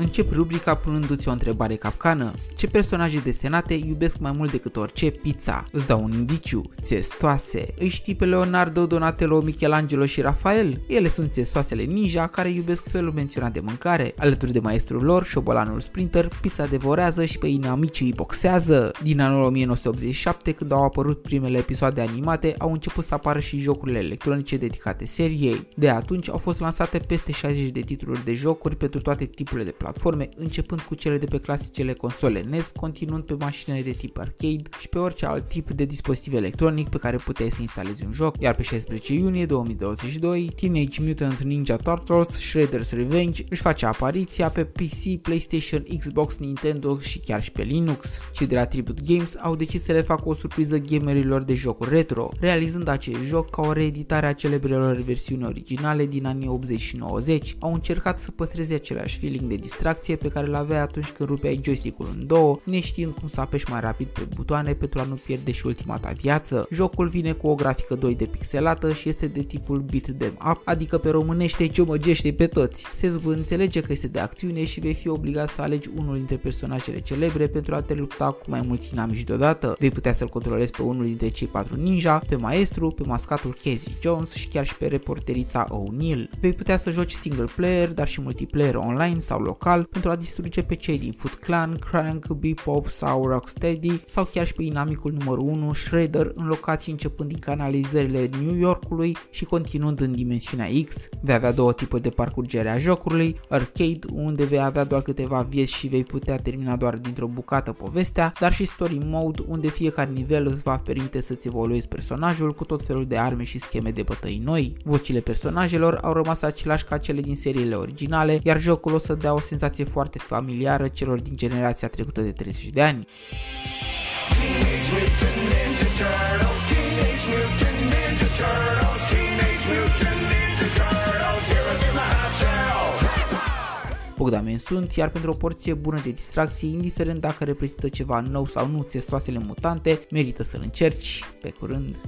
Încep rubrica punându-ți o întrebare capcană. Ce personaje desenate iubesc mai mult decât orice pizza? Îți dau un indiciu. Țestoase. Îi știi pe Leonardo, Donatello, Michelangelo și Rafael? Ele sunt țestoasele ninja care iubesc felul menționat de mâncare. Alături de maestrul lor, șobolanul Sprinter, pizza devorează și pe inamicii îi boxează. Din anul 1987, când au apărut primele episoade animate, au început să apară și jocurile electronice dedicate seriei. De atunci au fost lansate peste 60 de titluri de jocuri pentru toate tipurile de platforme, începând cu cele de pe clasicele console NES, continuând pe mașinile de tip arcade și pe orice alt tip de dispozitiv electronic pe care puteai să instalezi un joc, iar pe 16 iunie 2022, Teenage Mutant Ninja Turtles Shredder's Revenge își face apariția pe PC, PlayStation, Xbox, Nintendo și chiar și pe Linux. Cei de la Tribute Games au decis să le facă o surpriză gamerilor de jocuri retro, realizând acest joc ca o reeditare a celebrelor versiuni originale din anii 80 și 90. Au încercat să păstreze același feeling de distracție pe care îl avea atunci când rupeai joystick-ul în două, neștiind cum să apeși mai rapid pe butoane pentru a nu pierde și ultima ta viață. Jocul vine cu o grafică 2D pixelată și este de tipul beat them up, adică pe românește ciomăgește pe toți. Se înțelege că este de acțiune și vei fi obligat să alegi unul dintre personajele celebre pentru a te lupta cu mai mulți inamici deodată. Vei putea să-l controlezi pe unul dintre cei patru ninja, pe maestru, pe mascatul Casey Jones și chiar și pe reporterița O'Neill. Vei putea să joci single player, dar și multiplayer online sau local pentru a distruge pe cei din Foot Clan, Crank, Bebop sau Rocksteady sau chiar și pe inamicul numărul 1 Shredder în locații începând din canalizările New Yorkului și continuând în dimensiunea X. Vei avea două tipuri de parcurgere a jocului, arcade unde vei avea doar câteva vieți și vei putea termina doar dintr-o bucată povestea, dar și story mode unde fiecare nivel îți va permite să-ți evoluezi personajul cu tot felul de arme și scheme de bătăi noi. Vocile personajelor au rămas aceleași ca cele din seriile originale, iar jocul o să dea o senzație foarte familiară celor din generația trecută de 30 de ani. Teenage Mutant Ninja Turtles, Teenage Mutant Ninja Turtles, Teenage Mutant Ninja Turtles, heroes in the hot shell. Bogdamen sunt, iar pentru o porție bună de distracție, indiferent dacă reprezintă ceva nou sau nu țestoasele mutante, merită să-l încerci. Pe curând!